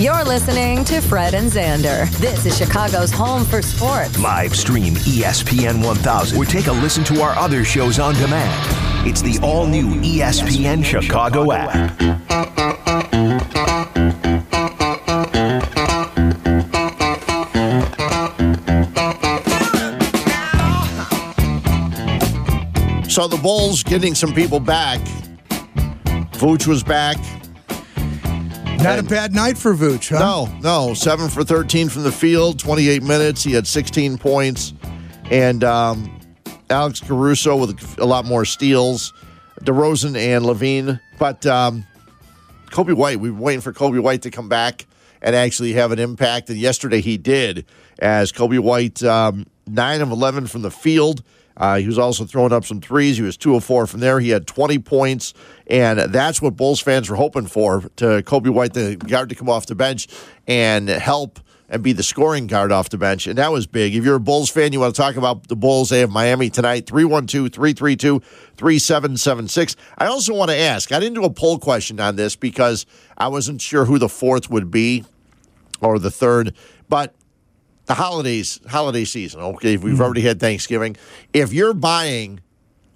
You're listening to Fred and Xander. This is Chicago's home for sports. Live stream ESPN 1000 or take a listen to our other shows on demand. It's the all new ESPN Chicago app. So the Bulls getting some people back. Vooch was back. Not a bad night for Vooch, huh? No, no. Seven for 13 from the field, 28 minutes. He had 16 points. And um, Alex Caruso with a lot more steals. DeRozan and LaVine. But um, Coby White, we've been waiting for Coby White to come back and actually have an impact. And yesterday he did, as Coby White, um, 9 of 11 from the field. Uh, he was also throwing up some threes. He was 2 of 4 from there. He had 20 points, and that's what Bulls fans were hoping for to Coby White, the guard, to come off the bench and help and be the scoring guard off the bench. And that was big. If you're a Bulls fan, you want to talk about the Bulls, they have Miami tonight, 312 332 3776. I also want to ask I didn't do a poll question on this because I wasn't sure who the fourth would be or the third, but the holidays, holiday season. Okay, we've already had Thanksgiving. If you're buying,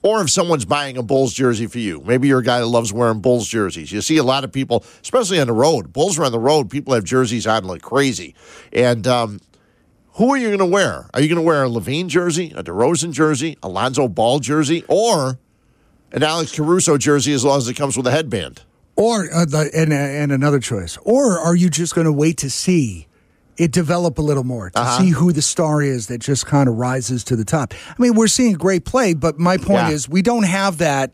or if someone's buying a Bulls jersey for you, maybe you're a guy that loves wearing Bulls jerseys. You see a lot of people, especially on the road. Bulls are on the road. People have jerseys on like crazy, and um, who are you going to wear? Are you going to wear a LaVine jersey, a DeRozan jersey, a Lonzo Ball jersey, or an Alex Caruso jersey as long as it comes with a headband? Or uh, the, and and another choice. Or are you just going to wait to see it develop a little more to Uh-huh. see who the star is that just kind of rises to the top? I mean, we're seeing great play, but my point Yeah. is we don't have that.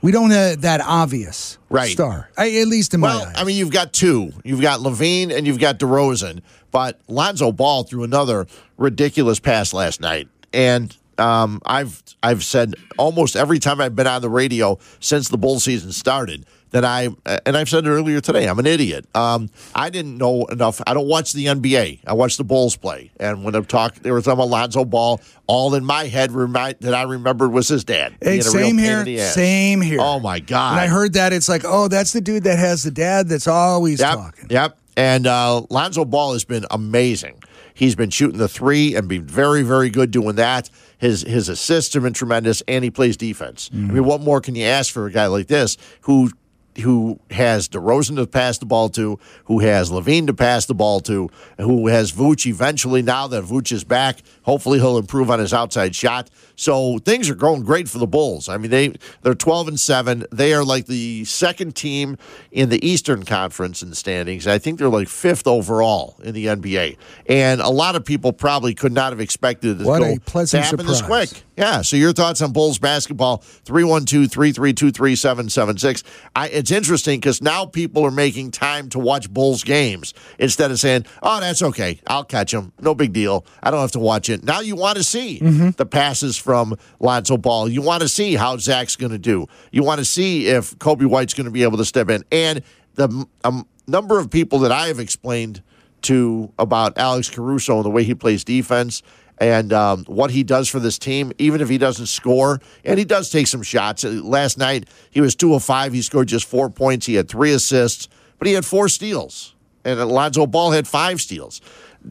We don't have that obvious Right. star, I, at least in my Well, eyes. I mean, you've got two. You've got LaVine and you've got DeRozan. But Lonzo Ball threw another ridiculous pass last night, and um, I've I've said almost every time I've been on the radio since the bull season started that I and I've said it earlier today. I'm an idiot. Um, I didn't know enough. I don't watch the NBA. I watch the Bulls play, and when I'm talking, there was some Alonzo Ball. All in my head remind, that I remembered was his dad. Hey, real same here. in the ass. Same here. Oh my god! When I heard that, it's like, oh, that's the dude that has the dad that's always Yep. talking. Yep. And uh, Lonzo Ball has been amazing. He's been shooting the three and been very, very good doing that. His his assists have been tremendous, and he plays defense. I mean, what more can you ask for a guy like this who who has DeRozan to pass the ball to, who has LaVine to pass the ball to, who has Vooch eventually now that Vooch is back. Hopefully he'll improve on his outside shot. So things are going great for the Bulls. I mean, they they're 12 and 7. They are like the second team in the Eastern Conference in the standings. I think they're like fifth overall in the NBA. And a lot of people probably could not have expected to What a pleasant to happen this surprise. quick. Yeah. So your thoughts on Bulls basketball, 312 332 3776. It's interesting because now people are making time to watch Bulls games instead of saying, oh, that's okay. I'll catch them. No big deal. I don't have to watch it. Now you want to see Mm-hmm. the passes from Lonzo Ball. You want to see how Zach's going to do. You want to see if Coby White's going to be able to step in. And the um, number of people that I have explained to about Alex Caruso and the way he plays defense and um, what he does for this team, even if he doesn't score. And he does take some shots. Uh, Last night, he was two of five. He scored just four points. He had three assists, but he had four steals. And Alonzo Ball had five steals.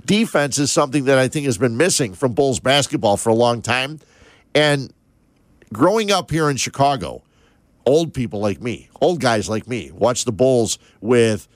Defense is something that I think has been missing from Bulls basketball for a long time. And growing up here in Chicago, old people like me, old guys like me, watch the Bulls with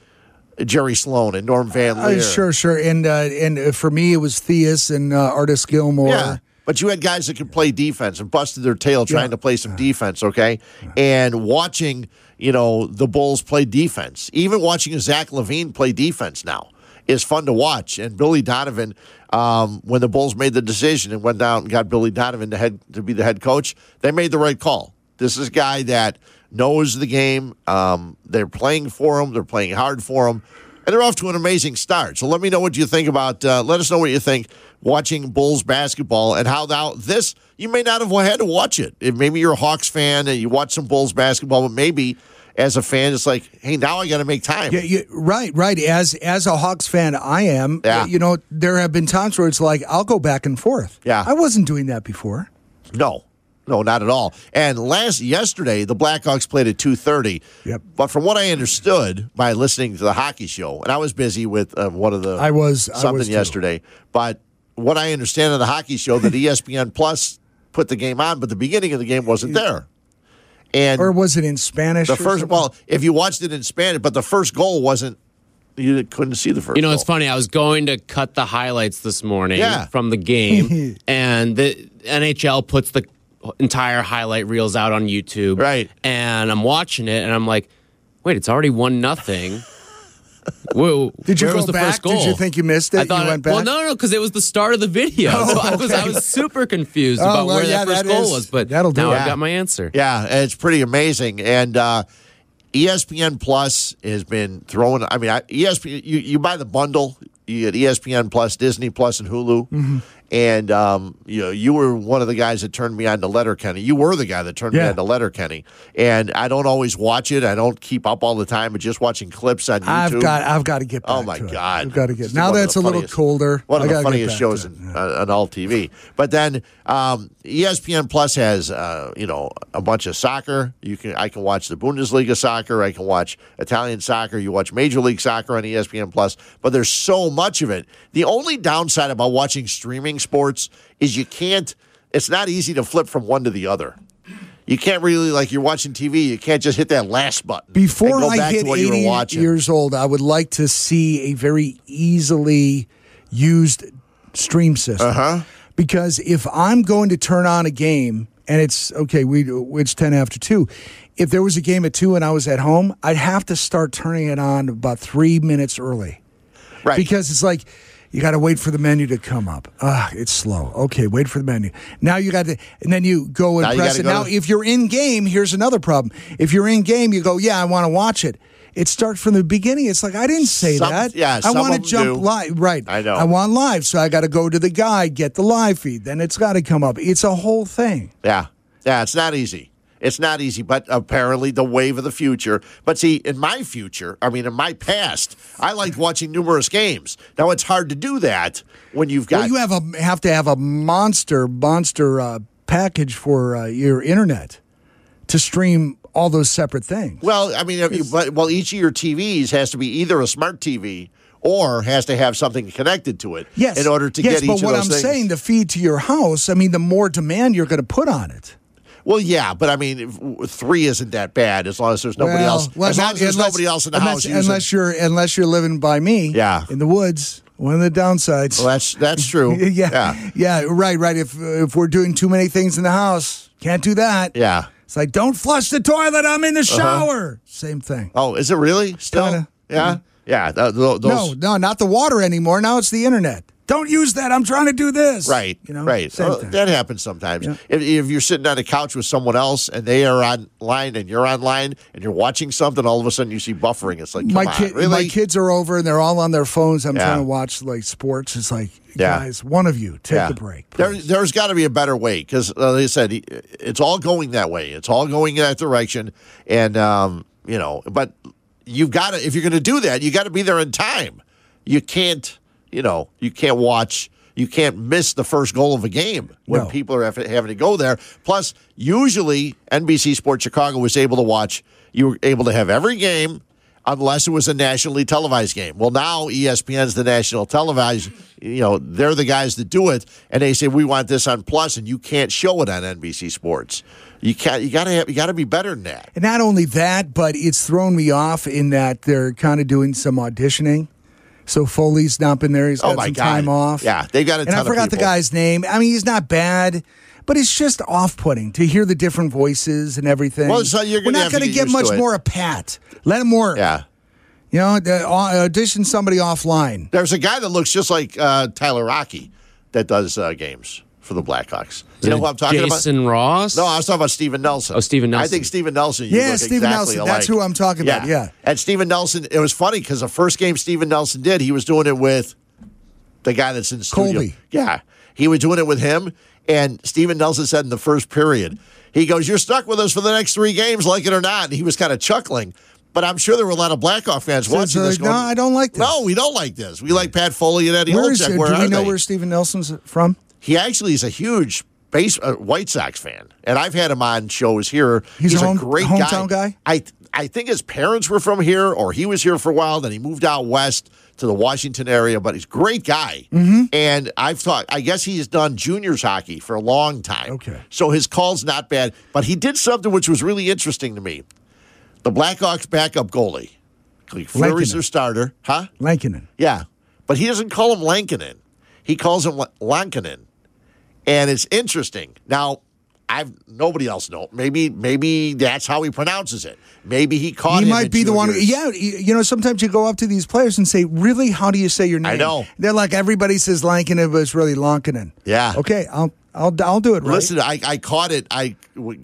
Jerry Sloan and Norm Van Lier. Uh, sure, sure. And uh, and uh, for me, it was Theus and uh, Artis Gilmore. Yeah. But you had guys that could play defense and busted their tail trying Yeah. to play some defense, okay? And watching, you know, the Bulls play defense, even watching Zach LaVine play defense now is fun to watch. And Billy Donovan, um, when the Bulls made the decision and went down and got Billy Donovan to head to be the head coach, they made the right call. This is a guy that knows the game. Um, they're playing for him. They're playing hard for him. And they're off to an amazing start. So let me know what you think about. Uh, let us know what you think watching Bulls basketball and how now this you may not have had to watch it. If maybe you're a Hawks fan and you watch some Bulls basketball, but maybe as a fan, it's like, hey, now I got to make time. Yeah, yeah, right, right. As as a Hawks fan, I am. Yeah. You know, there have been times where it's like I'll go back and forth. Yeah. I wasn't doing that before. No, no, not at all. And last yesterday, the Blackhawks played at two thirty. Yep. But from what I understood by listening to the hockey show, and I was busy with uh, one of the I was- I something was too. yesterday, but what I understand of the hockey show that ESPN Plus put the game on, but the beginning of the game wasn't there. And Or was it in Spanish? the first, something? well, if you watched it in Spanish, but the first goal wasn't. You couldn't see the first. You know, it's funny. I was going to cut the highlights this morning Yeah. from the game, and the NHL puts the entire highlight reels out on YouTube. Right. And I'm watching it, and I'm like, wait, it's already one nothing. Whoa, Did you where go was the back? first goal? Did you think you missed it? I thought You went back? Well, no, no, because it was the start of the video. Oh, so I was, I was super confused Oh, about well, where yeah, that first that goal is- was. But that'll do now it. I got my answer. Yeah, it's pretty amazing. And uh, ESPN Plus has been throwing. I mean, I, ESPN. You, you buy the bundle. You get ESPN Plus, Disney Plus, and Hulu. Mm-hmm. And um, you know, you were one of the guys that turned me on to Letterkenny. You were the guy that turned me on to Letterkenny. And I don't always watch it. I don't keep up all the time, but just watching clips on YouTube. I've got I've got to get back Oh my it. God! I've got to get It's now that's a little colder. One of the funniest shows in, uh, on all TV. But then um, ESPN Plus has uh, you know a bunch of soccer. You can I can watch the Bundesliga soccer. I can watch Italian soccer. You watch Major League Soccer on ESPN Plus. But there's so much of it. The only downside about watching streaming sports is you can't. It's not easy to flip from one to the other. You can't really like you're watching TV. You can't just hit that last button Before I hit to what you 80 were watching. years old, I would like to see a very easily used stream system. Uh-huh. Because if I'm going to turn on a game and it's okay, we it's ten after two. If there was a game at two and I was at home, I'd have to start turning it on about three minutes early. right? Because it's like you got to wait for the menu to come up. Ah, it's slow. Okay, wait for the menu. Now you got to, and then you go and Now press it. go Now, to- if you're in game, here's another problem. If you're in game, you go, yeah, I want to watch it. It starts from the beginning. It's like I didn't say Some- that. yeah, I want to jump do. live. Right. I know. I want live, so I got to go to the guy, get the live feed. Then it's got to come up. It's a whole thing. Yeah. Yeah, it's not easy. It's not easy, but apparently the wave of the future. But see, in my future, I mean, in my past, I liked watching numerous games. Now it's hard to do that when you've got. Well, you have a have to have a monster monster uh, package for uh, your internet to stream all those separate things. well, I mean, you, but, well, each of your TVs has to be either a smart TV or has to have something connected to it. Yes. In order to yes, get each but of what those I'm things. saying, the feed to your house, I mean, the more demand you're going to put on it. Well, yeah, but I mean, three isn't that bad as long as there's nobody Well, else. well, as long as there's unless- nobody else in the unless, house using. unless you're unless you're living by me, Yeah. in the woods. One of the downsides. well, that's that's true. yeah, yeah, right, right. If if we're doing too many things in the house, can't do that. Yeah. Uh-huh. It's like don't flush the toilet. I'm in the shower. Same thing. Oh, is it really still? Kinda. Yeah. Yeah. th- th- those, no, no, not the water anymore. Now it's the internet. Don't use that. I'm trying to do this. Right. You know. right. Well, that happens sometimes. Yeah. If, if you're sitting on a couch with someone else and they are online and you're online and you're watching something, all of a sudden you see buffering. It's like, come my on, really? my kids are over and they're all on their phones. I'm Yeah. trying to watch like sports. It's like, Yeah. guys, one of you take Yeah. a break. There, there's got to be a better way because, uh, like I said, it's all going that way. It's all going in that direction, and um, you know, but you've got to if you're going to do that, you got to be there in time. You can't, you know, you can't watch. You can't miss the first goal of a game when No. people are having to go there. Plus, usually NBC Sports Chicago was able to watch. You were able to have every game unless it was a nationally televised game. Well, now ESPN's the national televised. You know, they're the guys that do it, and they say we want this on Plus, and you can't show it on NBC Sports. You can't. You got to. Have, You got to be better than that. And not only that, but it's thrown me off in that they're kind of doing some auditioning. So Foley's not been there. He's Oh, got my some God. time off. Yeah, they've got a And I forgot the guy's name. I mean, he's not bad, but it's just off-putting to hear the different voices and everything. Well, so you're We're not have to get much to more of Pat. Let him work. Yeah. You know, audition somebody offline. There's a guy that looks just like uh, Tyler Rocky that does uh, games for the Blackhawks. You know who I'm talking about? Jason Ross. No, I was talking about Steven Nelson. Oh, Steven Nelson. I think Steven Nelson. You Yeah, look Steven exactly Nelson. alike. That's who I'm talking about, yeah. And Steven Nelson, it was funny because the first game Steven Nelson did, he was doing it with the guy that's in the studio. Colby. Yeah, he was doing it with him. And Steven Nelson said in the first period, he goes, "You're stuck with us for the next three games, like it or not." And he was kind of chuckling. But I'm sure there were a lot of Blackhawk fans So watching this. like, no, I don't like this. No, we don't like this. We like Pat Foley and Eddie Where is Olczyk. it? Where Do are we know they? where Steven Nelson's from? He actually is a huge base uh, White Sox fan, and I've had him on shows here. He's a home- great hometown guy? I I think his parents were from here, or he was here for a while. Then he moved out west to the Washington area. But he's a great guy, Mm-hmm. and I've thought. I guess he's done juniors hockey for a long time. Okay. so his call's not bad. But he did something which was really interesting to me. The Blackhawks backup goalie, Fleury's Lankinen. their starter, huh? Lankinen. Yeah, but he doesn't call him Lankinen. He calls him Lankinen, and it's interesting. Now, I've nobody else know. Maybe maybe that's how he pronounces it. Maybe he caught. He might be the one. Yeah, you you know, sometimes you go up to these players and say, "Really, how do you say your name?" I know. They're like everybody says Lankinen, but it's really Lankinen. Yeah. Okay, I'll I'll I'll do it right. Listen, I, I caught it. I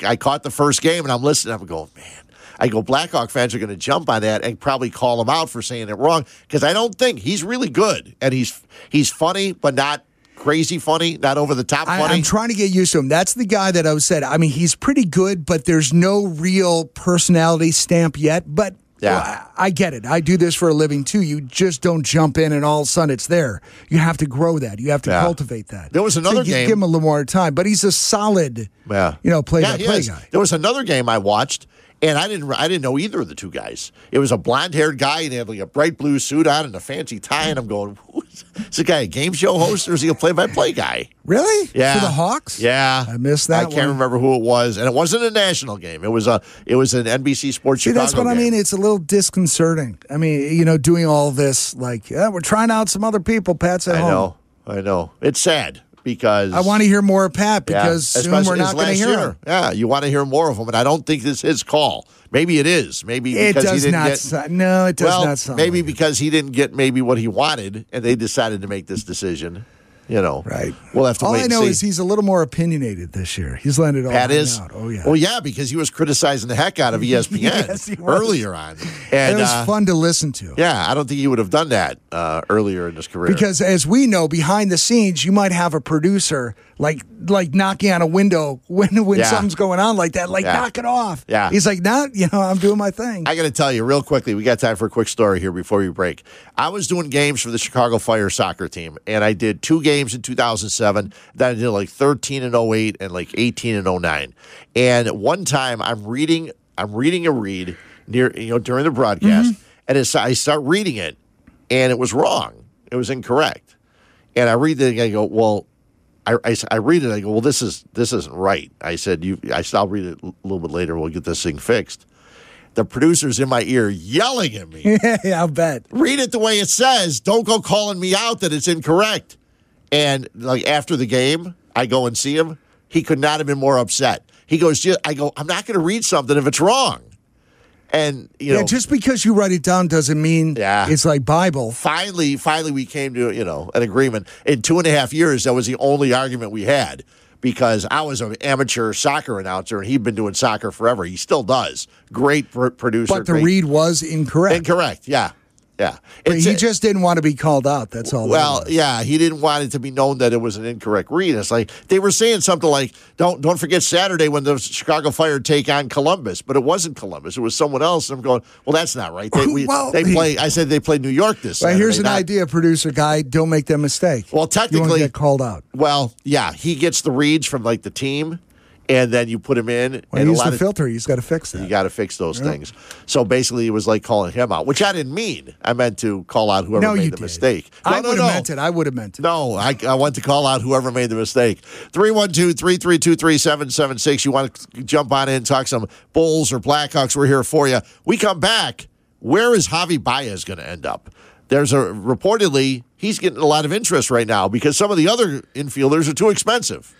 I caught the first game, and I'm listening. I'm going, man. I go, Blackhawk fans are going to jump on that and probably call him out for saying it wrong because I don't think he's really good and he's he's funny, but not crazy funny, not over the top funny. I'm trying to get used to him. That's the guy that I was said. I mean, he's pretty good, but there's no real personality stamp yet. But Yeah. I, I get it. I do this for a living too. You just don't jump in and all of a sudden it's there. You have to grow that. You have to Yeah. cultivate that. There was So another you game- Give him a little more time, but he's a solid, Yeah. you know, play Yeah, by play guy. There was another game I watched, and I didn't I didn't know either of the two guys. It was a blonde haired guy, and he had like a bright blue suit on and a fancy tie. And I'm going, "Who's- is the guy a game show host or is he a play by play guy? Really? Yeah, For the Hawks? Yeah, I missed that I can't remember who it was, and it wasn't a national game. It was a it was an NBC Sports. See, that's what I mean. It's a little disconcerting. I mean, you know, doing all this, like, yeah, we're trying out some other people. Pat's at I home. know, I know. It's sad because I want to hear more of Pat Yeah, because soon we're not going to hear year. him. Yeah, you want to hear more of him, and I don't think this is his call. Maybe it is. Maybe It because he does not. get. so- no, it does well, not sound. maybe like it. because he didn't get maybe what he wanted, and they decided to make this decision. You know, Right. We'll have to All wait. I and know is he's a little more opinionated this year. He's landed all Pat is. out. Oh yeah. Well, yeah, because he was criticizing the heck out of ESPN Yes, earlier on, And and it was uh, fun to listen to. Yeah, I don't think he would have done that uh, earlier in his career. Because as we know, behind the scenes, you might have a producer like like knocking on a window when when Yeah. something's going on like that, like Yeah. knock it off. Yeah. He's like, not, you know, I'm doing my thing. I got to tell you real quickly, we got time for a quick story here before we break. I was doing games for the Chicago Fire soccer team, and I did two games in 2007. Then I did like 13 and 08 and like 18 and 09. And one time, I'm reading, I'm reading a read near, you know, during the broadcast, mm-hmm. and it's, I start reading it, and it was wrong. It was incorrect. And I read it, and I go, well. I, I, I read it. I go, well, this is this isn't right. I said, you. I said, I'll read it a little bit later. We'll get this thing fixed the producer's in my ear yelling at me. yeah, I'll bet. Read it the way it says. Don't go calling me out that it's incorrect. And like after the game, I go and see him. He could not have been more upset. He goes, "Ju- I go, I'm not going to read something if it's wrong. And you know, Yeah, just because you write it down doesn't mean Yeah. it's like Bible. finally, finally, we came to you know an agreement. In two and a half years, that was the only argument we had because I was an amateur soccer announcer and he'd been doing soccer forever. He still does. Great pr- producer. But the great- read was incorrect. incorrect. Yeah, yeah. But It's he a- just didn't want to be called out. That's all. Well, was. yeah, he didn't want it to be known that it was an incorrect read. It's like they were saying something like, "Don't don't forget Saturday when the Chicago Fire take on Columbus," but it wasn't Columbus; it was someone else. And I'm going, "Well, that's not right." They, we, Well, they he- play. I said they played New York this. But here's an not- idea, producer guy. Don't make that mistake. Well, technically- to get called out. Well, yeah, he gets the reads from like the team, and then you put him in. When and you a use the of, filter, he's got to fix that. You got to fix those things. So basically, it was like calling him out, which I didn't mean. I meant to call out whoever no, made the did. mistake. No, I no, would no. have meant it. I would have meant it. No, I, I want to call out whoever made the mistake. 312 332 3776. You want to jump on in and talk some Bulls or Blackhawks? We're here for you. We come back. Where is Javi Baez going to end up? There's a reportedly he's getting a lot of interest right now because some of the other infielders are too expensive.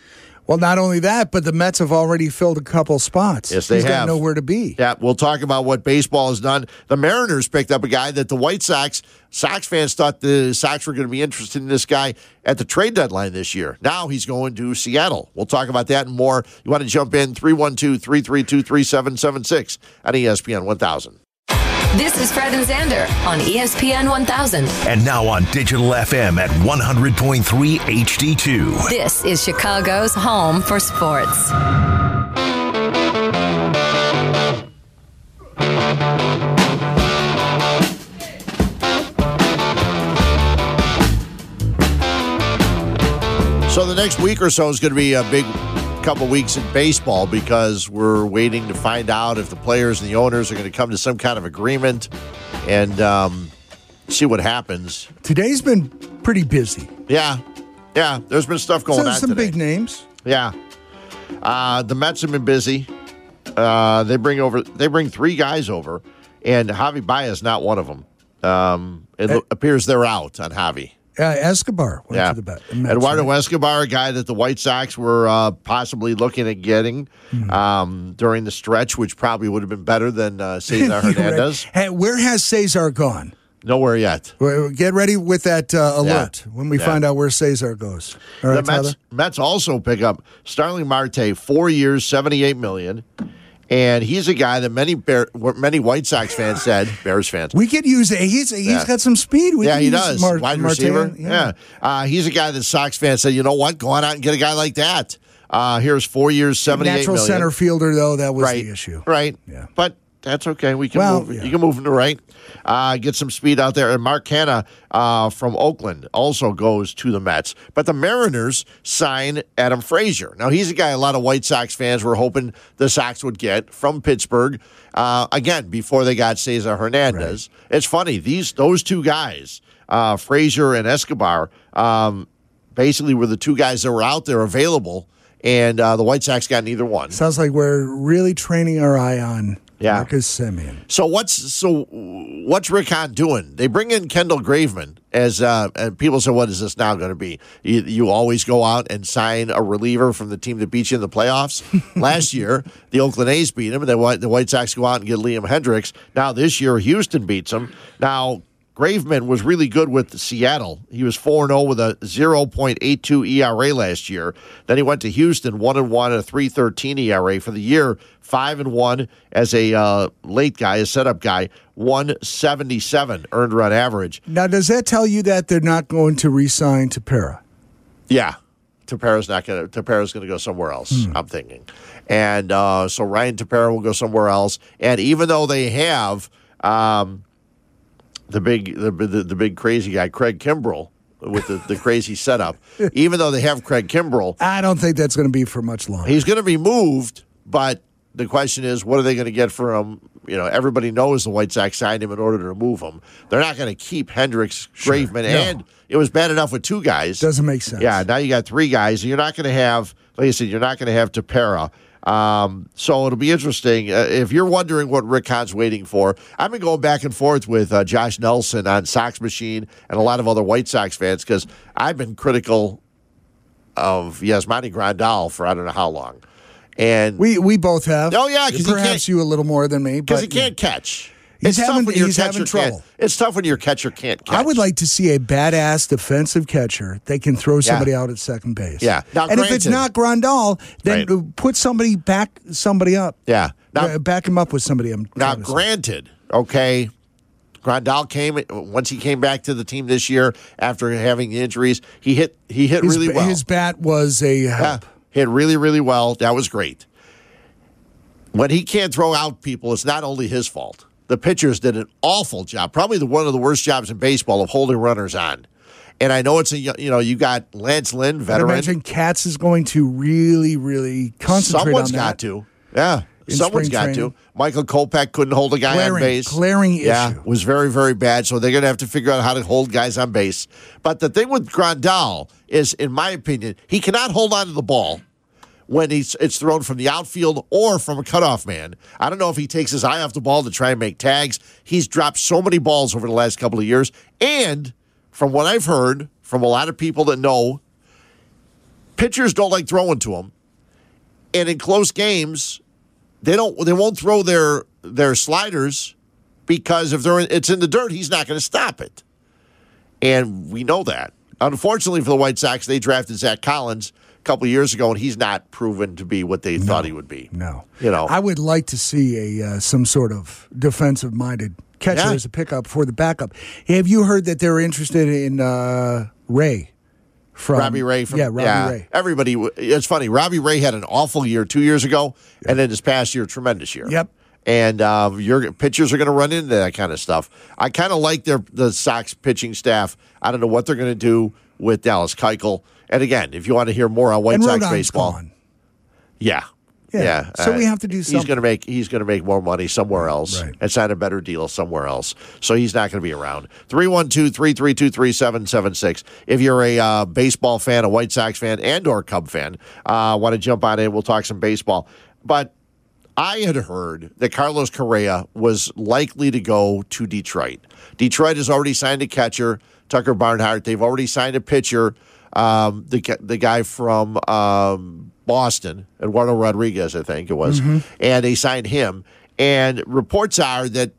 Well, not only that, but the Mets have already filled a couple spots. Yes, they He's got have. nowhere to be. Yeah, we'll talk about what baseball has done. The Mariners picked up a guy that the White Sox, Sox fans thought the Sox were going to be interested in this guy at the trade deadline this year. Now he's going to Seattle. We'll talk about that and more. You want to jump in 312 332 3776 on ESPN 1000. This is Fred and Zander on ESPN 1000. And now on Digital FM at 100.3 HD2. This is Chicago's home for sports. So the next week or so is going to be a big couple weeks in baseball because we're waiting to find out if the players and the owners are going to come to some kind of agreement and um, see what happens. Today's been pretty busy. Yeah, yeah. There's been stuff going So on. some today. big names. Yeah. Uh, the Mets have been busy. Uh, they bring over they bring three guys over, and Javi Baez not one of them. Um, it lo- appears they're out on Javi. Uh, Escobar went Yeah, to the bet. Eduardo right? Escobar, a guy that the White Sox were uh, possibly looking at getting Hmm. um, during the stretch, which probably would have been better than uh, Cesar You're right. Hernandez. Hey, where has Cesar gone? Nowhere yet. Get ready with that uh, alert when we Yeah. find out where Cesar goes. All right, the Mets, Mets also pick up Starling Marte, four years, seventy-eight million, and he's a guy that many Bear, many White Sox fans said, Bears fans, We could use he's he's Yeah. got some speed. We yeah, he does. Mar- Wide receiver. Yeah. Uh, he's a guy that Sox fans said, you know what? Go on out and get a guy like that. Uh, here's four years, seventy-eight Natural million. center fielder though that was right. the issue. Right. Yeah. But that's okay. We can Well, move. yeah. You can move him to right. Uh, get some speed out there. And Mark Canha uh, from Oakland also goes to the Mets. But the Mariners sign Adam Frazier. Now he's a guy a lot of White Sox fans were hoping the Sox would get from Pittsburgh. Uh, again, before they got Cesar Hernandez. It's funny these those two guys, uh, Frazier and Escobar, um, basically were the two guys that were out there available. And uh, the White Sox got neither one. Sounds like we're really training our eye on Yeah. Marcus Semien. So what's so what's Rick Hahn doing? They bring in Kendall Graveman as uh, and people say, "What is this now going to be?" You, you always go out and sign a reliever from the team that beat you in the playoffs. Last year, the Oakland A's beat him, and the White, the White Sox go out and get Liam Hendriks. Now this year, Houston beats him. Now. Graveman was really good with Seattle. He was 4 0 with a 0.82 ERA last year. Then he went to Houston, 1 and 1 at a 3.13 ERA for the year, 5 and 1 as a uh, late guy, a setup guy, 177 earned run average. Now, does that tell you that they're not going to re-sign Tepera? Yeah. Tepera's not going to. Tepera's going to go somewhere else. I'm thinking, and uh, so Ryan Tepera will go somewhere else. And even though they have um, the big, the, the the big crazy guy Craig Kimbrel with the, the crazy setup, even though they have Craig Kimbrel, I don't think that's going to be for much longer. he's going to be moved. But the question is, what are they going to get for him? You know, everybody knows the White Sox signed him in order to move him. They're not going to keep Hendriks, Graveman, No. and it was bad enough with two guys. Doesn't make sense. Yeah, now you got three guys. You're not going to have, like I said, you're not going to have Tepera. Um, so it'll be interesting. Uh, if you're wondering what Rick Hahn's waiting for, I've been going back and forth with uh, Josh Nelson on Sox Machine and a lot of other White Sox fans because I've been critical of Yasmani Grandal for I don't know how long. And We we both have. Oh, yeah, 'cause he perhaps you a little more than me, because he can't catch. He's it's tough when your he's catcher having can't- trouble. It's tough when your catcher can't catch. I would like to see a badass defensive catcher that can throw somebody out at second base. Yeah. Now, and if it's not Grandal, then Right. put somebody back somebody up. Yeah. Now, Uh, back him up with somebody. I'm Now, granted, okay, Grandal came once he came back to the team this year after having injuries. He hit he hit his, really well. his bat was a yeah, help. hit really really well. That was great. When he can't throw out people, it's not only his fault. The pitchers did an awful job, probably the one of the worst jobs in baseball of holding runners on. And I know it's a you know you got Lance Lynn, veteran. I imagine Katz is going to really, really concentrate Someone's on that. got to. Yeah. Someone's got training. to. Michael Kopech couldn't hold a guy on base. glaring yeah, was very, very bad. So they're going to have to figure out how to hold guys on base. But the thing with Grandal is, in my opinion, he cannot hold on to the ball when he's, it's thrown from the outfield or from a cutoff man. I don't know if he takes his eye off the ball to try and make tags. He's dropped so many balls over the last couple of years. And from what I've heard from a lot of people that know, pitchers don't like throwing to him. And in close games, they don't they won't throw their their sliders because if they're in, it's in the dirt, he's not going to stop it. And we know that. Unfortunately for the White Sox, they drafted Zach Collins couple years ago, and he's not proven to be what they thought he would be. No, You know. I would like to see a uh, some sort of defensive minded catcher Yeah. as a pickup for the backup. Have you heard that they're interested in uh, Ray from Robbie Ray from yeah Robbie Ray. Everybody, it's funny. Robbie Ray had an awful year two years ago, and then this past year, tremendous year. Yep. And um, your pitchers are going to run into that kind of stuff. I kind of like their the Sox pitching staff. I don't know what they're going to do with Dallas Keuchel. And again, if you want to hear more on White and Sox baseball. Yeah. Yeah. Yeah. So Uh, we have to do He's something. going to make he's going to make more money somewhere else Right. and sign a better deal somewhere else. So he's not going to be around. 312-332-3776. If you're a uh, baseball fan, a White Sox fan, and or Cub fan, uh, want to jump on in, we'll talk some baseball. But I had heard that Carlos Correa was likely to go to Detroit. Detroit has already signed a catcher, Tucker Barnhart. They've already signed a pitcher, um, the the guy from um, Boston, Eduardo Rodriguez, I think it was, and they signed him. And reports are that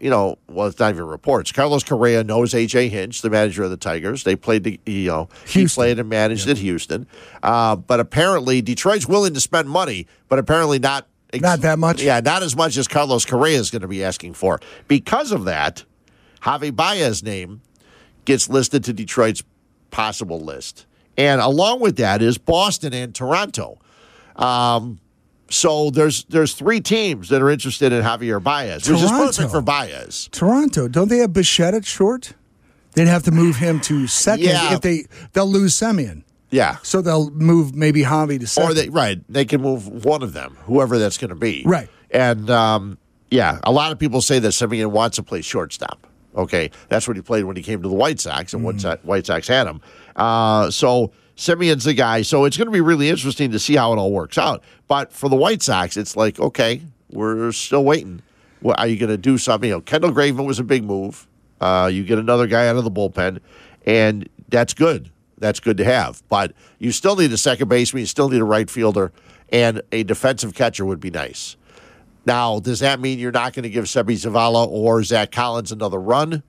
you know, well, it's not even reports. Carlos Correa knows AJ Hinch, the manager of the Tigers. They played, the, you know, he played and managed at Houston. Uh, but apparently, Detroit's willing to spend money, but apparently not ex- Not that much? Yeah, not as much as Carlos Correa is going to be asking for. Because of that, Javi Baez's name gets listed to Detroit's possible list, and along with that is Boston and Toronto. Um, so there's there's three teams that are interested in Javier Baez, which is Toronto. perfect for Baez. Toronto, don't they have Bichette at short? They'd have to move him to second Yeah. if they they'll lose Semien. Yeah. So they'll move maybe Javi to second. Or they right, they can move one of them, whoever that's going to be. Right. And um, yeah, a lot of people say that Semien wants to play shortstop. Okay, that's what he played when he came to the White Sox, and Sox- White Sox had him. Uh, so Semien's the guy. So it's going to be really interesting to see how it all works out. But for the White Sox, it's like okay, we're still waiting. What, are you going to do something? You know, Kendall Graveman was a big move. Uh, you get another guy out of the bullpen, and that's good. That's good to have. But you still need a second baseman. You still need a right fielder, and a defensive catcher would be nice. Now, does that mean you're not going to give Seby Zavala or Zach Collins another run?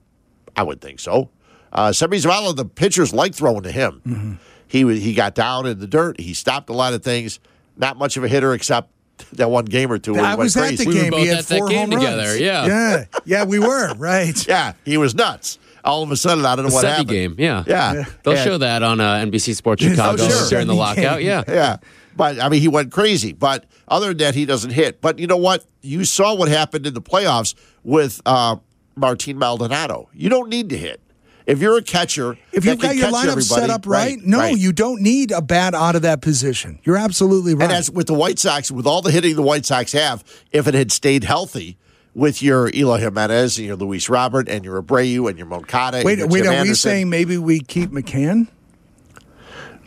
I would think so. Uh, Seby Zavala, the pitchers like throwing to him. Mm-hmm. He he got down in the dirt. He stopped a lot of things. Not much of a hitter except that one game or two. Where he I went was at crazy. the We were game. both he had at that four game home together, runs. yeah. yeah, yeah. We were right. Yeah, he was nuts. All of a sudden, I don't know The what Seby happened. game, yeah. yeah. They'll And- show that on uh, NBC Sports Chicago Oh, sure. during the lockout. game. Yeah. Yeah. But I mean, he went crazy. But other than that, he doesn't hit. But you know what? You saw what happened in the playoffs with uh, Martin Maldonado. You don't need to hit. If you're a catcher, If you've got your lineup set up right, no, right. you don't need a bat out of that position. You're absolutely right. And as with the White Sox, with all the hitting the White Sox have, if it had stayed healthy with your Eloy Jimenez and your Luis Robert and your Abreu and your Moncada, and wait, your wait. Tim Are we saying maybe we keep McCann?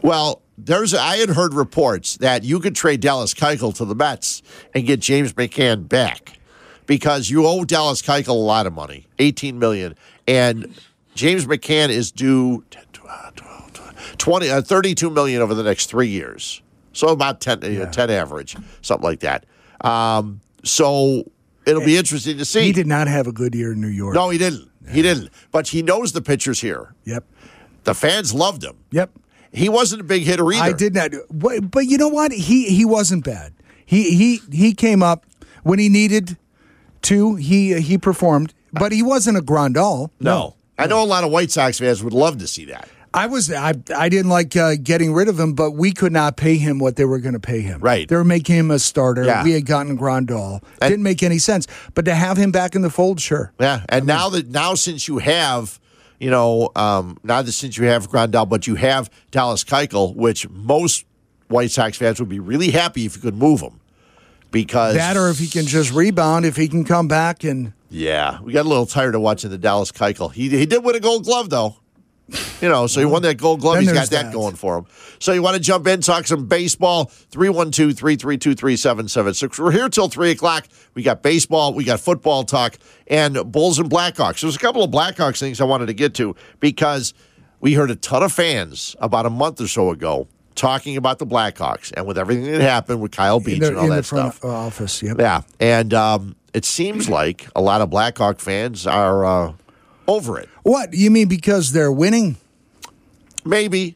Well, there's I had heard reports that you could trade Dallas Keuchel to the Mets and get James McCann back because you owe Dallas Keuchel a lot of money, 18 million, and James McCann is due 10, 12, 12, 12, 20 uh, 32 million over the next 3 years. So about 10 you know, 10 average, something like that. Um, so it'll be interesting to see. He did not have a good year in New York. No, he didn't. He didn't. But he knows the pitchers here. Yep. The fans loved him. Yep. He wasn't a big hitter either. I did not. But, but you know what? He he wasn't bad. He he he came up when he needed to. He he performed, but he wasn't a Grandal. No. I know a lot of White Sox fans would love to see that. I was I I didn't like uh, getting rid of him, but we could not pay him what they were going to pay him. Right. They were making him a starter. Yeah. We had gotten Grandal. And- didn't make any sense. But to have him back in the fold, sure. Yeah. And now that now since you have, you know, um, now that since you have Grandal, but you have Dallas Keuchel, which most White Sox fans would be really happy if you could move him. Because That or if he can just rebound, if he can come back and Yeah. We got a little tired of watching the Dallas Keuchel. He he did win a gold glove though. You know, so he won that gold glove. Then He's got there's that, that. going for him. So you want to jump in, talk some baseball? 312 332 3776. We're here till 3 o'clock. We got baseball, we got football talk, and Bulls and Blackhawks. There's a couple of Blackhawks things I wanted to get to because we heard a ton of fans about a month or so ago talking about the Blackhawks and with everything that happened with Kyle Beach the, and all that stuff. office. Yep. Yeah, and um, it seems like a lot of Blackhawk fans are uh, over it. What you mean because they're winning? Maybe,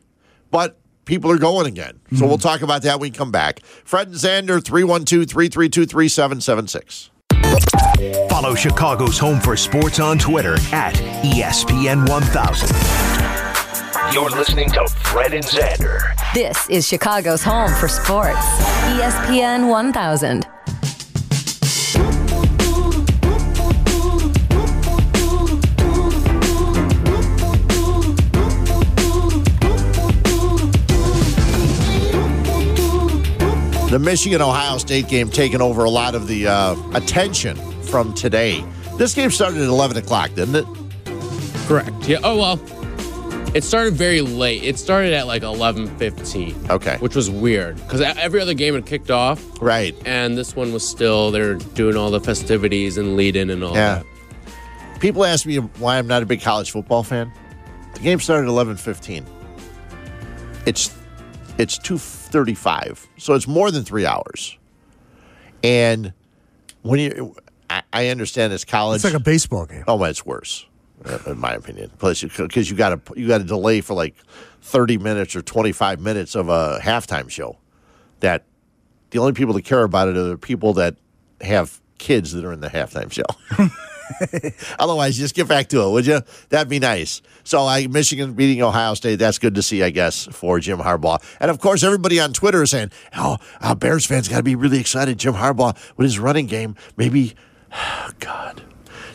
but people are going again. So we'll hmm. talk about that when we come back. Fred and Xander, 312 332 3776. Follow Chicago's Home for Sports on Twitter at ESPN 1000. You're listening to Fred and Xander. This is Chicago's home for sports. ESPN 1000. The Michigan Ohio State game taking over a lot of the uh, attention from today. This game started at 11 o'clock, didn't it? Correct. Yeah. Oh well. It started very late. It started at like eleven fifteen. Okay. Which was weird because every other game had kicked off, Right. and this one was still they're doing all the festivities and lead in and all Yeah. that. People ask me why I'm not a big college football fan. The game started at 11:15. It's it's 2:35, so it's more than three hours. And when you, I, I understand it's college. It's like a baseball game. Oh, it's worse, in my opinion. Plus, because you got to you got to delay for like thirty minutes or twenty five minutes of a halftime show. That the only people that care about it are the people that have kids that are in the halftime show. Otherwise, just get back to it, would you? That'd be nice. So, I Michigan beating Ohio State. That's good to see, I guess, for Jim Harbaugh. And of course, everybody on Twitter is saying, "Oh, uh, Bears fans got to be really excited." Jim Harbaugh with his running game, maybe. God,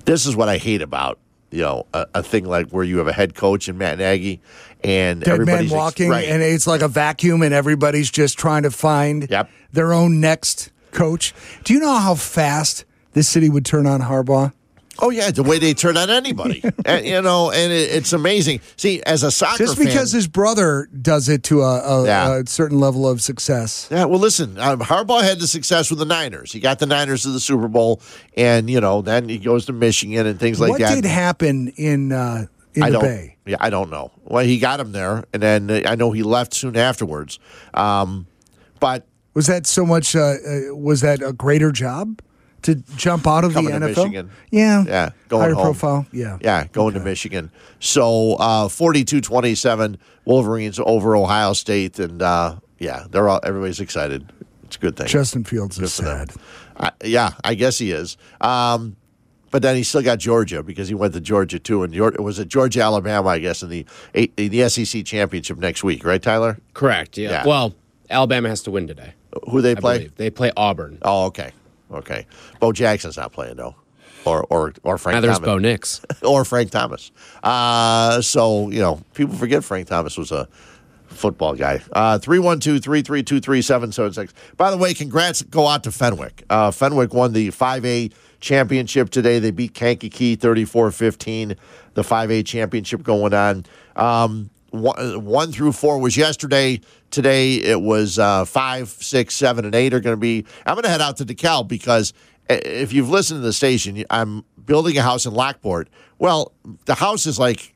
this is what I hate about you know a, a thing like where you have a head coach and Matt Nagy, and Dead man everybody's ex- walking, right. and it's like a vacuum, and everybody's just trying to find Yep. their own next coach. Do you know how fast this city would turn on Harbaugh? Oh yeah, the way they turn on anybody, and, you know, and it, it's amazing. See, as a soccer Just fan, because his brother does it to a, a, Yeah. a certain level of success. Yeah, well, listen, um, Harbaugh had the success with the Niners. He got the Niners to the Super Bowl, and you know, then he goes to Michigan and things like what that. What did happen in uh, in I the don't. Bay? Yeah, I don't know. Well, he got him there, and then uh, I know he left soon afterwards. Um, but Was that so much? Uh, uh, was that a greater job to jump out of Coming the to NFL? Michigan. Yeah, yeah, going higher home. profile. Yeah, yeah, going to Michigan. So uh, 42-27, Wolverines over Ohio State, and uh, yeah, they're all everybody's excited. It's a good thing. Justin Fields is for sad. I, yeah, I guess he is. Um, but then he still got Georgia because he went to Georgia too, and it was at Georgia Alabama, I guess, in the in the SEC championship next week, right, Tyler? Correct. Yeah. Yeah. Well, Alabama has to win today. Who they play? believe. They play Auburn. Oh, okay, okay. Bo Jackson's not playing though, or or or Frank Now there's Thomas, Bo Nix. or Frank Thomas. Uh, so you know, people forget Frank Thomas was a football guy. Uh, 312-332-3776. By the way, congrats go out to Fenwick. Uh, Fenwick won the 5A championship today. They beat Kankakee 34-15. The 5A championship going on. Um, one, one through four was yesterday. Today it was uh, five, six, seven, and eight are going to be. I'm going to head out to DeKalb because if you've listened to the station, I'm building a house in Lockport. Well, the house is like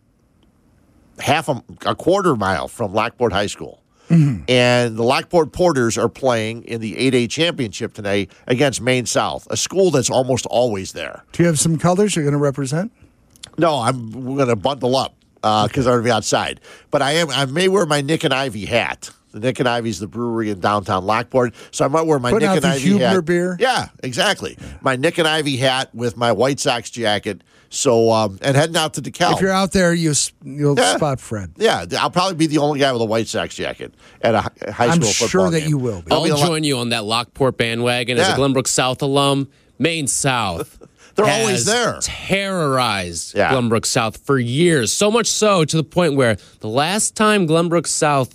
half a, a quarter mile from Lockport High School. And the Lockport Porters are playing in the 8A championship today against Maine South, a school that's almost always there. Do you have some colors you're going to represent? No, I'm going to bundle up because I'm going to be outside. But I am. I may wear my Nick and Ivy hat. The Nick and Ivy's the brewery in downtown Lockport, so I might wear my Putting Nick out and the Ivy Huebner hat. beer? Yeah, exactly. My Nick and Ivy hat with my White Sox jacket. So um, and heading out to DeKalb. If you're out there, you you'll Yeah. spot Fred. Yeah, I'll probably be the only guy with a White Sox jacket at a hi- high I'm school sure football that game. you will be. There'll I'll be a lot- you on that Lockport bandwagon as a Glenbrook South alum. Maine South. They're always there. Terrorized Yeah. Glenbrook South for years. So much so to the point where the last time Glenbrook South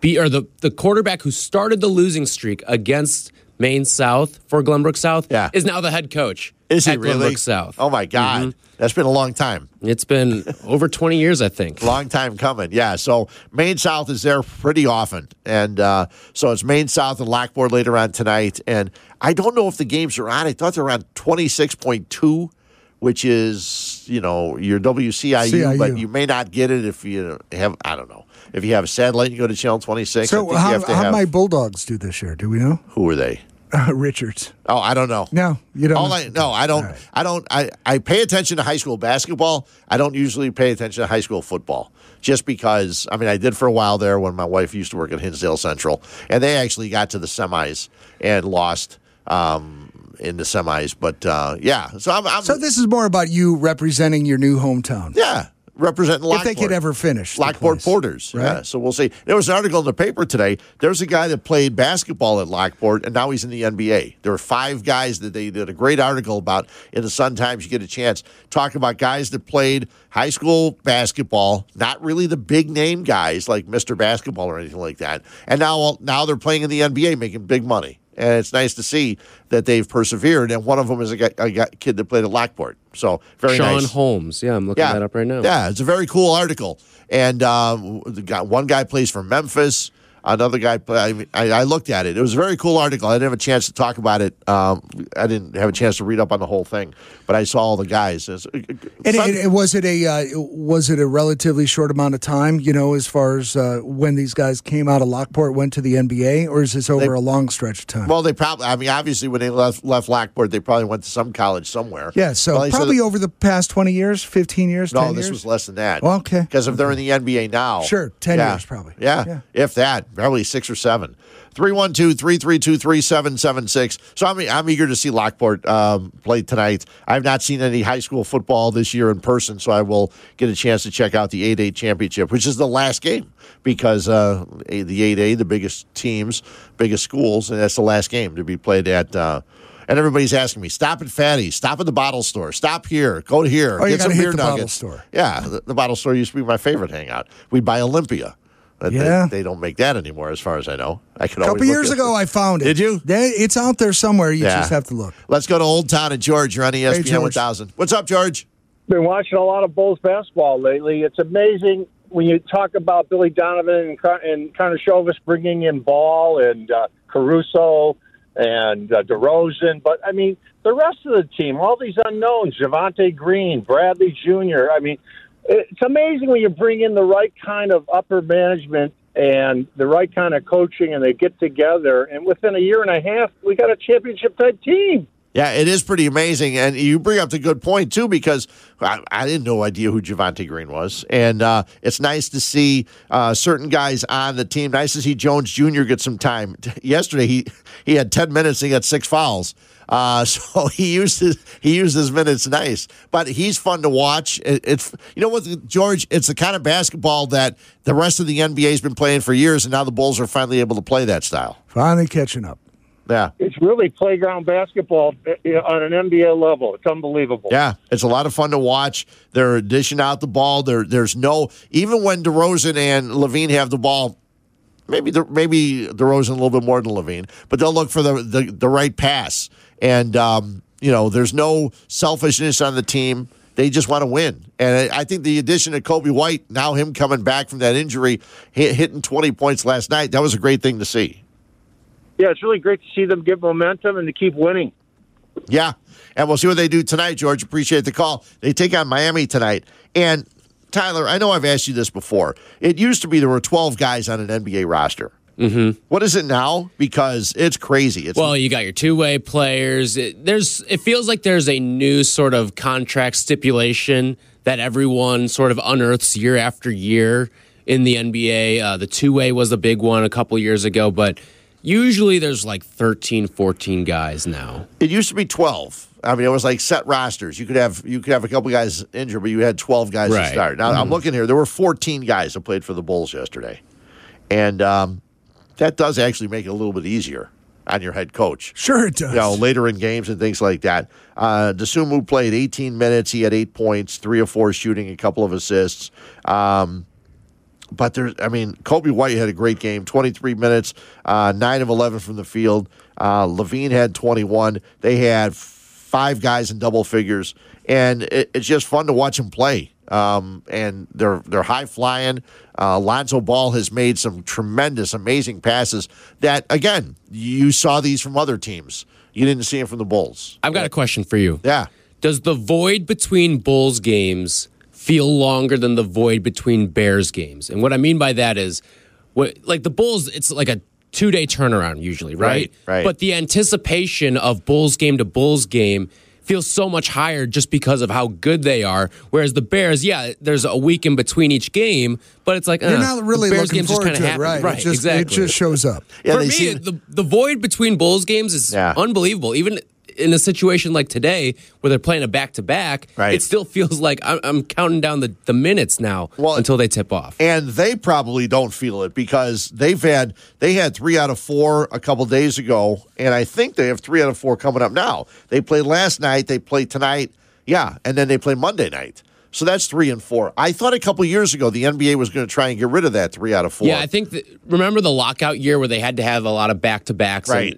beat, or the, the quarterback who started the losing streak against Maine South for Glenbrook South Yeah. is now the head coach Is he at really? Glenbrook South. Oh my God, that's been a long time. It's been over 20 years, I think. Long time coming. Yeah. So Maine South is there pretty often. And uh, so it's Maine South and Lockport later on tonight. And I don't know if the games are on. I thought they're on 26.2, which is, you know, your WCIU, CIU. but you may not get it if you have, I don't know. If you have a satellite, you go to channel 26. I So think you how have to how have, my Bulldogs do this year? Do we know? who are they? Richards. Oh, I don't know. No, you don't. All. I no, I don't. Right. I don't. I, I pay attention to high school basketball. I don't usually pay attention to high school football, just because. I mean, I did for a while there when my wife used to work at Hinsdale Central, and they actually got to the semis and lost um, in the semis. But uh, yeah, so I'm. I'm So this is more about you representing your new hometown. yeah, representing if they could ever finish. Lockport place. Porters. Right. Yeah, so we'll see. There was an article in the paper today. There's a guy that played basketball at Lockport, and now he's in the NBA. There were five guys that they did a great article about in the Sun Times. You get a chance talk about guys that played high school basketball, not really the big name guys like Mr. Basketball or anything like that, and now now they're playing in the NBA, making big money. And it's nice to see that they've persevered. And one of them is a, guy, a guy, kid that played at Lockport. So very Sean nice. Holmes. Yeah, I'm looking that up right now. Yeah, it's a very cool article. And uh, the one guy plays for Memphis. Another guy, I, I, I looked at it. It was a very cool article. I didn't have a chance to talk about it. Um, I didn't have a chance to read up on the whole thing, but I saw all the guys. It's- And it, it- was it a uh, was it a relatively short amount of time? You know, as far as uh, when these guys came out of Lockport, went to the NBA, or is this over They- a long stretch of time? well, they probably. I mean, obviously, when they left left Lockport, they probably went to some college somewhere. yeah, so said- probably over the past twenty years, fifteen years. No, 10 this years? was less than that. Well, okay. Because if they're in the NBA now. Sure, 10 yeah, years probably. Yeah, Yeah. if that, probably six or seven. 312 332 3776. So I'm, I'm eager to see Lockport um, play tonight. I've not seen any high school football this year in person, so I will get a chance to check out the 8 8 championship, which is the last game because uh, the 8 A, the biggest teams, biggest schools, and that's the last game to be played at. Uh, and everybody's asking me, stop at Fatty's, stop at the bottle store, stop here, go here, Oh, you get some beer the bottle store. Yeah, the, the bottle store used to be my favorite hangout. We'd buy Olympia. But they- Yeah. they, don't make that anymore, as far as I know. I could a couple years at- ago, I found it. Did you? They- It's out there somewhere. You Yeah. just have to look. Let's go to Old Town and George. You're on ESPN George. 1000. What's up, George? been watching a lot of Bulls basketball lately. It's amazing when you talk about Billy Donovan and, Car- and Karnisovas bringing in Ball and uh, Caruso and uh, DeRozan. But, I mean, the rest of the team, all these unknowns, Javonte Green, Bradley Jr., I mean, it's amazing when you bring in the right kind of upper management and the right kind of coaching and they get together. And within a year and a half, we got a championship type team. Yeah, it is pretty amazing, and you bring up the good point too because I, I didn't no idea who Javonte Green was, and uh, it's nice to see uh, certain guys on the team. Nice to see Jones Jr. get some time. Yesterday, he he had ten minutes, and he got six fouls. Uh, so he used his he used his minutes nice, but he's fun to watch. It, it's you know what, George? It's the kind of basketball that the rest of the NBA has been playing for years, and now the Bulls are finally able to play that style. Finally catching up. Yeah. It's really playground basketball uh, on an NBA level. It's unbelievable. Yeah, it's a lot of fun to watch. They're dishing out the ball. There, there's no even when DeRozan and LaVine have the ball. Maybe the, maybe DeRozan a little bit more than LaVine, but they'll look for the the, the right pass. And um, you know, there's no selfishness on the team. They just want to win. And I think the addition of Coby White, now him coming back from that injury, hit, hitting 20 points last night, that was a great thing to see. Yeah, it's really great to see them get momentum and to keep winning. Yeah. And we'll see what they do tonight, George. Appreciate the call. They take on Miami tonight. And Tyler, I know I've asked you this before. It used to be there were 12 guys on an NBA roster. Mm-hmm. What is it now? Because it's crazy. It's Well, you got your two-way players. It, there's it feels like there's a new sort of contract stipulation that everyone sort of unearths year after year in the NBA. Uh, the two-way was a big one a couple years ago, but usually there's like 13, 14 guys now. it used to be 12. I mean, it was like set rosters. You could have you could have a couple guys injured, but you had 12 guys to start. Now I'm looking here. There were 14 guys that played for the Bulls yesterday, and um, that does actually make it a little bit easier on your head coach. Sure, it does. you know, later in games and things like that. Uh, Dosunmu played 18 minutes. He had eight points, three or four shooting, a couple of assists. Um, but there's, I mean, Coby White had a great game, 23 minutes, uh, nine of 11 from the field. Uh, LaVine had 21. They had five guys in double figures, and it, it's just fun to watch them play. Um, and they're they're high flying. Uh, Lonzo Ball has made some tremendous, amazing passes. That again, you saw these from other teams. You didn't see them from the Bulls. I've got a question for you. Yeah. Does the void between Bulls games feel longer than the void between Bears games? And what I mean by that is, what, like the Bulls, it's like a two day turnaround usually, right? Right, right. But the anticipation of Bulls game to Bulls game feels so much higher just because of how good they are. Whereas the Bears, yeah, there's a week in between each game, but it's like You're uh, not really the Bears looking games just forward kinda to it, right? Right, it just, exactly. It just shows up. Yeah, For me, seem- the the void between Bulls games is Yeah. unbelievable. Even in a situation like today where they're playing a back to back, it still feels like I'm, I'm counting down the, the minutes now Well, until they tip off. and they probably don't feel it because they've had they had three out of four a couple days ago, and I think they have three out of four coming up now. They played last night, they played tonight, yeah, and then they play Monday night. So that's three and four. I thought a couple years ago the NBA was going to try and get rid of that three out of four. Yeah, I think remember the lockout year where they had to have a lot of back to backs. Right.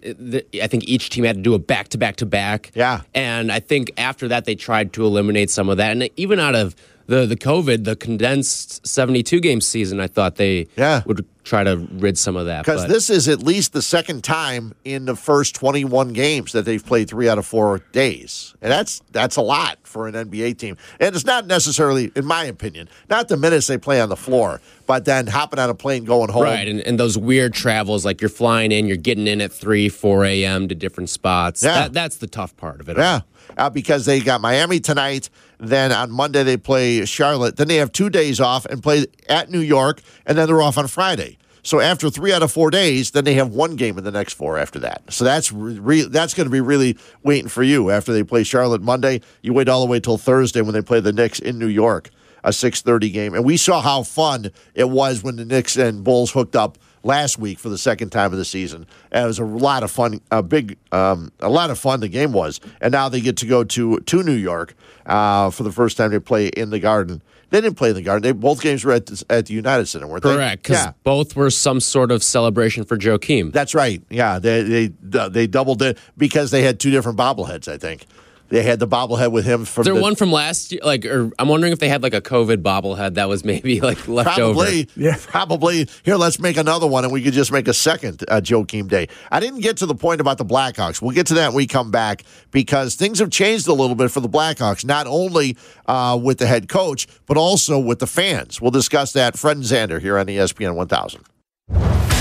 I think each team had to do a back to back to back. Yeah. And I think after that they tried to eliminate some of that, and even out of the the COVID, the condensed seventy two game season, I thought they Yeah. would try to rid some of that. Because this is at least the second time in the first 21 games that they've played three out of four days, and that's that's a lot for an NBA team. And it's not necessarily, in my opinion, not the minutes they play on the floor, but then hopping on a plane going home. Right, and, and those weird travels, like you're flying in, you're getting in at 3, 4 a.m. to different spots. Yeah. That, that's the tough part of it. Yeah, uh, because they got Miami tonight. Then on Monday they play Charlotte. Then they have two days off and play at New York, and then they're off on Friday. So after three out of four days, then they have one game in the next four after that. So that's re- that's going to be really waiting for you after they play Charlotte Monday. You wait all the way till Thursday when they play the Knicks in New York, a six thirty game. And we saw how fun it was when the Knicks and Bulls hooked up last week for the second time of the season. And it was a lot of fun, a big, um, a lot of fun the game was. And now they get to go to to New York uh, for the first time they play in the Garden. They didn't play in the Garden. They both games were at the, at the United Center, weren't they? Correct, because Yeah. both were some sort of celebration for Joakim. That's right. Yeah, they they they doubled it because they had two different bobbleheads. I think they had the bobblehead with him from Is there the, one from last year? Like, or I'm wondering if they had like a COVID bobblehead that was maybe like left over. Probably, Yeah. probably. Here, let's make another one, and we could just make a second uh, Joakim Day. I didn't get to the point about the Blackhawks. We'll get to that when we come back because things have changed a little bit for the Blackhawks, not only uh, with the head coach, but also with the fans. We'll discuss that. Fred and Xander here on ESPN 1000.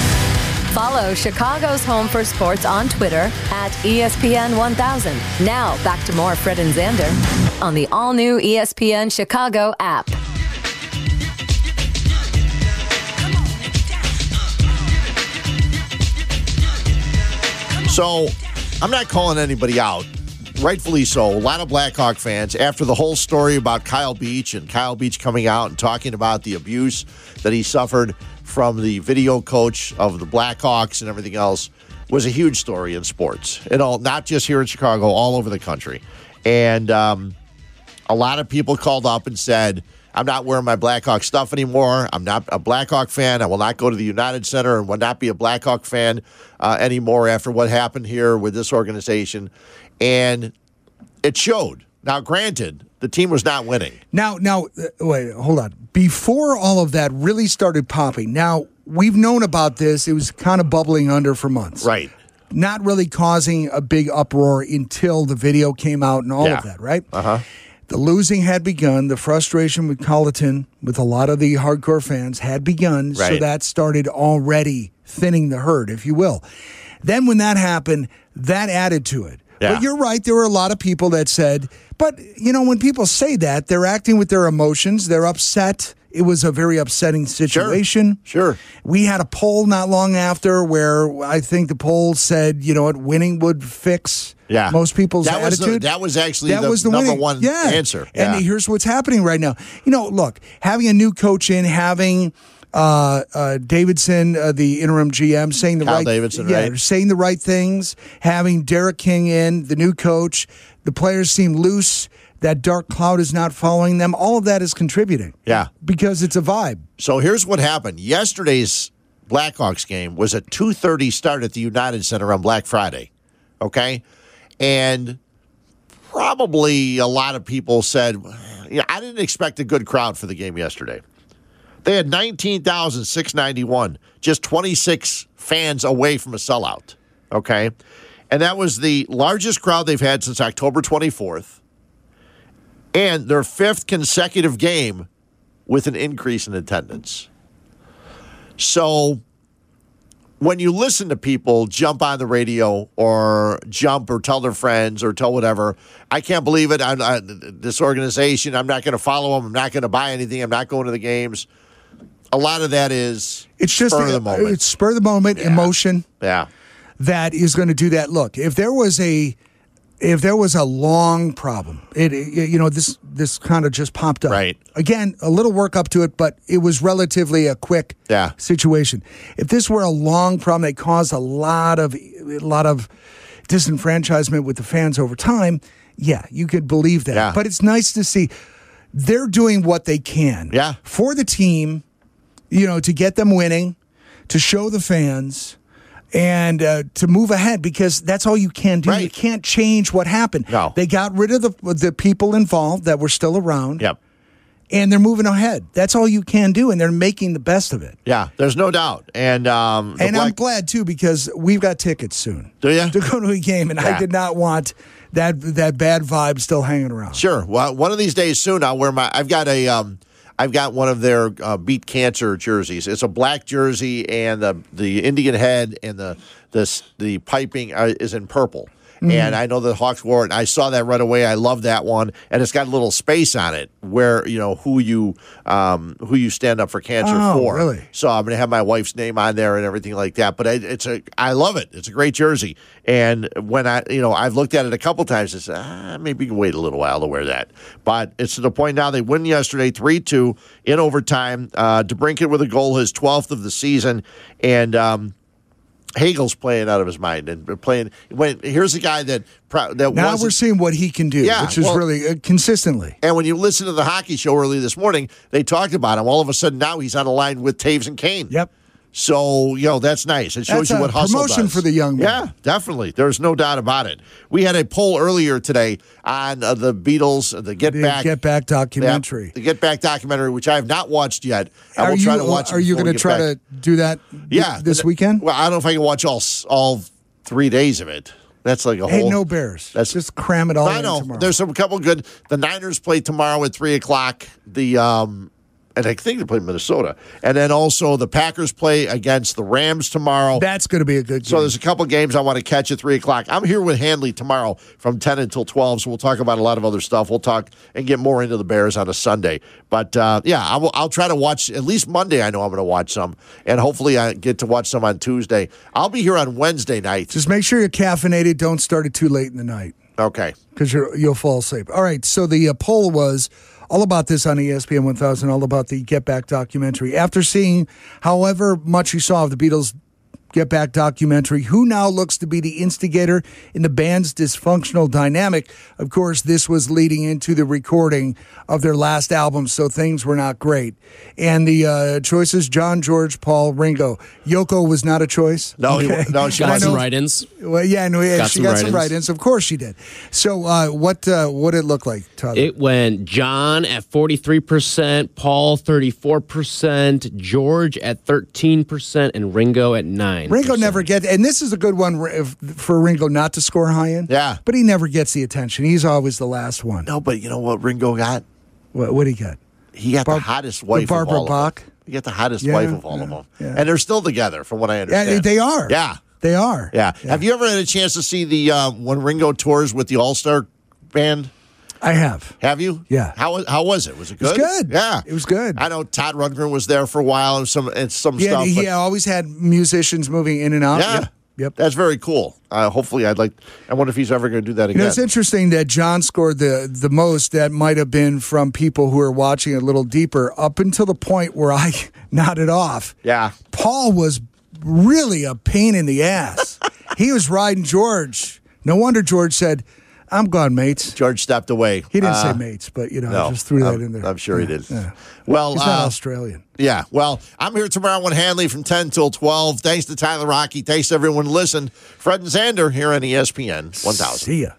Follow Chicago's Home for Sports on Twitter at ESPN 1000. Now, back to more Fred and Zander on the all new ESPN Chicago app. So I'm not calling anybody out. Rightfully so. A lot of Blackhawk fans, after the whole story about Kyle Beach and Kyle Beach coming out and talking about the abuse that he suffered from the video coach of the Blackhawks and everything else, was a huge story in sports. And all not just here in Chicago, all over the country. And um, a lot of people called up and said, I'm not wearing my Blackhawk stuff anymore. I'm not a Blackhawk fan. I will not go to the United Center and will not be a Blackhawk fan uh, anymore after what happened here with this organization. And it showed. Now, granted, the team was not winning. Now, now, uh, wait, hold on. Before all of that really started popping, now we've known about this. It was kind of bubbling under for months. Right. Not really causing a big uproar until the video came out and all Yeah. of that, right? Uh huh. The losing had begun. The frustration with Colliton, with a lot of the hardcore fans, had begun. So that started already thinning the herd, if you will. Then when that happened, that added to it. Yeah. But you're right. There were a lot of people that said, but you know, when people say that, they're acting with their emotions. They're upset. It was a very upsetting situation. Sure. We had a poll not long after where I think the poll said, you know what, winning would fix Yeah. most people's That was the- that was actually the number winning- one yeah. answer. And here's what's happening right now. You know, look, having a new coach in, having uh, uh, Davidson, uh, the interim GM, saying the Kyle right, Davidson, yeah, right. saying the right things, having Derek King in, the new coach, the players seem loose. That dark cloud is not following them. All of that is contributing. Yeah. because it's a vibe. So here's what happened. Yesterday's Blackhawks game was a 2:30 start at the United Center on Black Friday. Okay? And probably a lot of people said, yeah, I didn't expect a good crowd for the game yesterday. They had 19,691, just 26 fans away from a sellout. Okay? And that was the largest crowd they've had since October 24th. And their fifth consecutive game with an increase in attendance. So when you listen to people jump on the radio or jump or tell their friends or tell whatever, I can't believe it. I'm, I, this organization, I'm not going to follow them. I'm not going to buy anything. I'm not going to the games. A lot of that is It's just spur of the moment. It's spur of the moment emotion. yeah. that is going to do that. Look, if there was a if there was a long problem, it, it- you know this this kind of just popped up. Right. Again, a little work up to it, but it was relatively a quick Yeah. situation. If this were a long problem that caused a lot of a lot of disenfranchisement with the fans over time, yeah, you could believe that. Yeah. But it's nice to see they're doing what they can. Yeah. For the team, you know, to get them winning, to show the fans, and uh, to move ahead because that's all you can do. You can't change what happened. No. They got rid of the the people involved that were still around. Yep. And they're moving ahead. That's all you can do, and they're making the best of it. Yeah, there's no doubt. And um, And I'm glad too because we've got tickets soon. Do ya? To go to a game, and I did not want that that bad vibe still hanging around. Sure. Well, one of these days soon, I'll wear my. I've got a. Um, I've got one of their uh, beat cancer jerseys. It's a black jersey, and the the Indian head and the the the piping are, is in purple. And I know the Hawks wore it. I saw that right away. I love that one, and it's got a little space on it where you know who you um, who you stand up for cancer Oh, for. really? So I'm going to have my wife's name on there and everything like that. But I, it's a, I love it. It's a great jersey. And when I, you know, I've looked at it a couple times. I said, ah, maybe you can wait a little while to wear that. But it's to the point now they win yesterday, three two in overtime. Uh, DeBrincat with a goal, his twelfth of the season, and. Um, Hagel's playing out of his mind and playing. When here's a guy that that Now we're seeing what he can do, Yeah, which is well- really uh, consistently. and when you listen to the hockey show early this morning, they talked about him. All of a sudden, now he's on a line with Toews and Kane. Yep. So you know that's nice. It shows That's you a what hustle promotion does. for the young man. Yeah, definitely. There's no doubt about it. We had a poll earlier today on uh, the Beatles, uh, the Get The Back Get Back Yeah, documentary. the Get Back documentary, which I have not watched yet. I Are will you, try to watch. it are you going to try back. to do that Yeah, this th- weekend? Well, I don't know if I can watch all all three days of it. That's like a hey, whole. no Bears. That's just cram it all I in know. tomorrow. There's some couple good. The Niners play tomorrow at three o'clock. The um, and I think they play Minnesota, and then also the Packers play against the Rams tomorrow. That's going to be a good game. so there's a couple games I want to catch at three o'clock. I'm here with Hanley tomorrow from ten until twelve. So we'll talk about a lot of other stuff. We'll talk and get more into the Bears on a Sunday. But uh, yeah, I will, I'll try to watch at least Monday. I know I'm going to watch some, and hopefully I get to watch some on Tuesday. I'll be here on Wednesday night. just make sure you're caffeinated. Don't start it too late in the night. Okay. because you'll fall asleep. All right. So the uh, poll was all about this on ESPN 1000, all about the Get Back documentary. After seeing however much you saw of the Beatles Get Back documentary, who now looks to be the instigator in the band's dysfunctional dynamic? Of course, this was leading into the recording of their last album, so things were not great. And the uh, choices John, George, Paul, Ringo. Yoko was not a choice. No, he- no, she Got some know- write-ins. well, yeah, no, yeah, Got she some got some write-ins. write-ins. Of course she did. So, uh, what uh, what it look like, Todd? It went John at 43%, Paul 34%, George at 13%, and Ringo at 9 Ringo never gets, and this is a good one for Ringo not to score high in. Yeah. but he never gets the attention. He's always the last one. No, but you know what Ringo got? What what he got? He got Bar- the hottest the wife Barbara of all Bach? of them. He got the hottest Yeah, wife of all yeah, of them, yeah. and they're still together, from what I Yeah, understand. they are. Yeah, they are. yeah. Have you ever had a chance to see the uh, when Ringo tours with the All Star Band? I have. Have you? Yeah. How was how was it? Was it was good? good. Yeah, It was good. I know Todd Rundgren was there for a while and some and some Yeah, stuff. Yeah, he always had musicians moving in and out. yeah. Yep. Yep. That's very cool. Uh, hopefully, I'd like. I wonder if he's ever going to do that again. You know, it's interesting that John scored the the most. That might have been from people who are watching a little deeper, up until the point where I nodded off. yeah. Paul was really a pain in the ass. he was riding George. No wonder George said, "I'm gone, mates." George stepped away. He didn't Uh, say mates, but you know, No, I just threw that I'm, in there. I'm sure he did. yeah. Well, He's not uh, Australian. Yeah, well, I'm here tomorrow with Hanley from 10 till 12. Thanks to Tyler Rocky. Thanks to everyone Listen. Fred and Xander here on ESPN 1000. See ya.